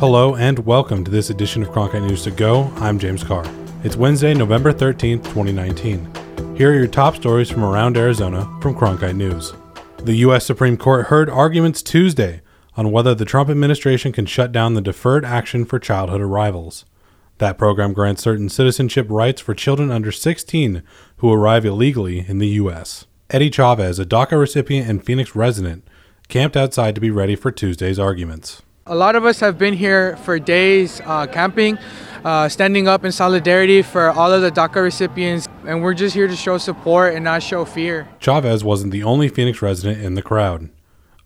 Hello and welcome to this edition of Cronkite News to Go. I'm James Carr. It's Wednesday, November 13th, 2019. Here are your top stories from around Arizona from Cronkite News. The U.S. Supreme Court heard arguments Tuesday on whether the Trump administration can shut down the Deferred Action for Childhood Arrivals. That program grants certain citizenship rights for children under 16 who arrive illegally in the U.S. Eddie Chavez, a DACA recipient and Phoenix resident, camped outside to be ready for Tuesday's arguments. A lot of us have been here for days uh, camping, uh, standing up in solidarity for all of the DACA recipients, and we're just here to show support and not show fear. Chavez wasn't the only Phoenix resident in the crowd.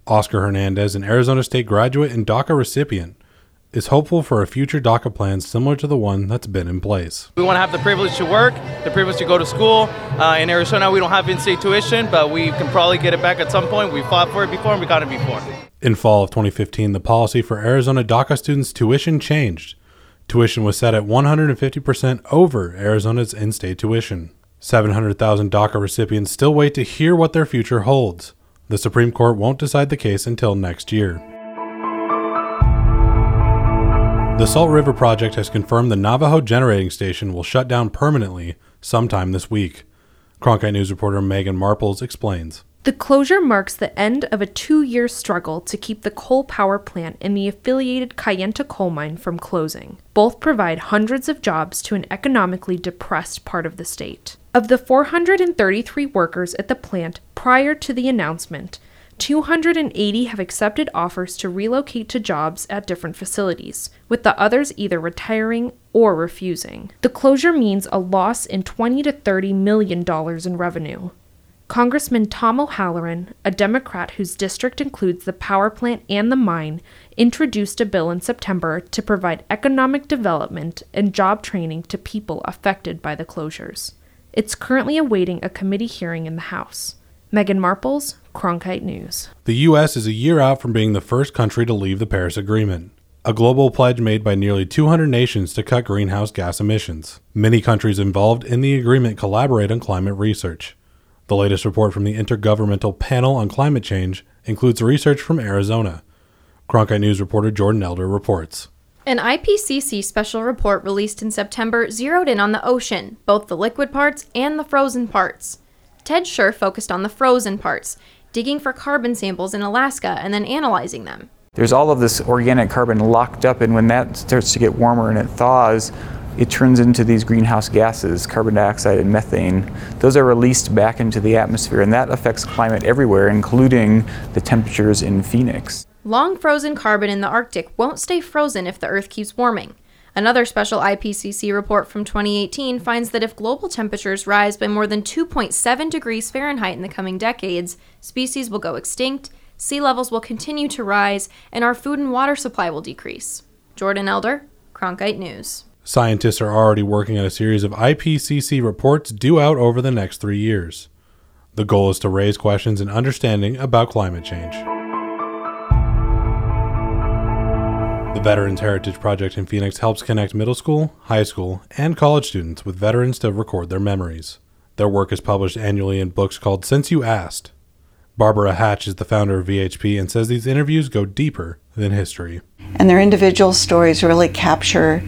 Oscar Hernandez, an Arizona State graduate and DACA recipient, is hopeful for a future DACA plan similar to the one that's been in place. We want to have the privilege to work, the privilege to go to school. Uh, in Arizona, we don't have in-state tuition, but we can probably get it back at some point. We fought for it before, and we got it before. In fall of 2015, the policy for Arizona DACA students' tuition changed. Tuition was set at 150% over Arizona's in-state tuition. 700,000 DACA recipients still wait to hear what their future holds. The Supreme Court won't decide the case until next year. The Salt River Project has confirmed the Navajo generating station will shut down permanently sometime this week. Cronkite News reporter Megan Marples explains. The closure marks the end of a two year struggle to keep the coal power plant and the affiliated Kayenta coal mine from closing. Both provide hundreds of jobs to an economically depressed part of the state. Of the 433 workers at the plant prior to the announcement, 280 have accepted offers to relocate to jobs at different facilities, with the others either retiring or refusing. The closure means a loss in 20 to 30 million dollars in revenue. Congressman Tom O'Halleran, a Democrat whose district includes the power plant and the mine, introduced a bill in September to provide economic development and job training to people affected by the closures. It's currently awaiting a committee hearing in the House. Megan Marples, Cronkite News. The U.S. is a year out from being the first country to leave the Paris Agreement, a global pledge made by nearly 200 nations to cut greenhouse gas emissions. Many countries involved in the agreement collaborate on climate research. The latest report from the Intergovernmental Panel on Climate Change includes research from Arizona. Cronkite News reporter Jordan Elder reports. An IPCC special report released in September zeroed in on the ocean, both the liquid parts and the frozen parts. Ted Schuur focused on the frozen parts, digging for carbon samples in Alaska and then analyzing them. There's all of this organic carbon locked up, and when that starts to get warmer and it thaws, it turns into these greenhouse gases, carbon dioxide and methane. Those are released back into the atmosphere, and that affects climate everywhere, including the temperatures in Phoenix. Long frozen carbon in the Arctic won't stay frozen if the Earth keeps warming. Another special IPCC report from 2018 finds that if global temperatures rise by more than 2.7 degrees Fahrenheit in the coming decades, species will go extinct, sea levels will continue to rise, and our food and water supply will decrease. Jordan Elder, Cronkite News. Scientists are already working on a series of IPCC reports due out over the next three years. The goal is to raise questions and understanding about climate change. The Veterans Heritage Project in Phoenix helps connect middle school, high school, and college students with veterans to record their memories. Their work is published annually in books called Since You Asked. Barbara Hatch is the founder of VHP and says these interviews go deeper than history. And their individual stories really capture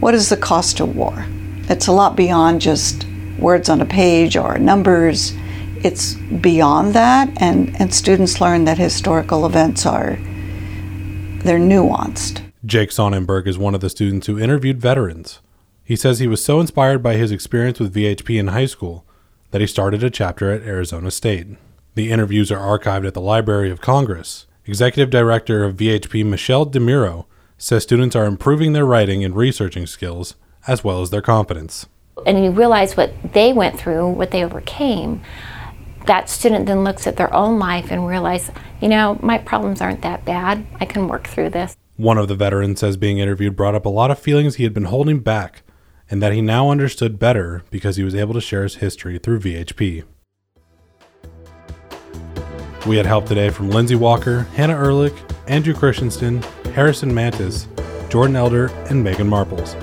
what is the cost of war. It's a lot beyond just words on a page or numbers. It's beyond that, and, and students learn that historical events are they're nuanced. Jake Sonnenberg is one of the students who interviewed veterans. He says he was so inspired by his experience with VHP in high school that he started a chapter at Arizona State. The interviews are archived at the Library of Congress. Executive Director of VHP Michelle DeMuro says students are improving their writing and researching skills as well as their competence. And you realize what they went through, what they overcame. That student then looks at their own life and realizes, you know, my problems aren't that bad. I can work through this. One of the veterans says being interviewed brought up a lot of feelings he had been holding back and that he now understood better because he was able to share his history through VHP. We had help today from Lindsay Walker, Hannah Ehrlich, Andrew Christensen, Harrison Mantis, Jordan Elder, and Megan Marples.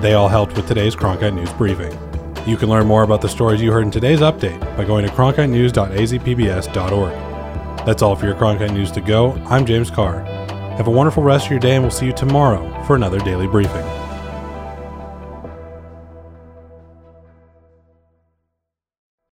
They all helped with today's Cronkite News briefing. You can learn more about the stories you heard in today's update by going to cronkitenews.azpbs.org. That's all for your Cronkite News to go. I'm James Carr. Have a wonderful rest of your day, and we'll see you tomorrow for another daily briefing.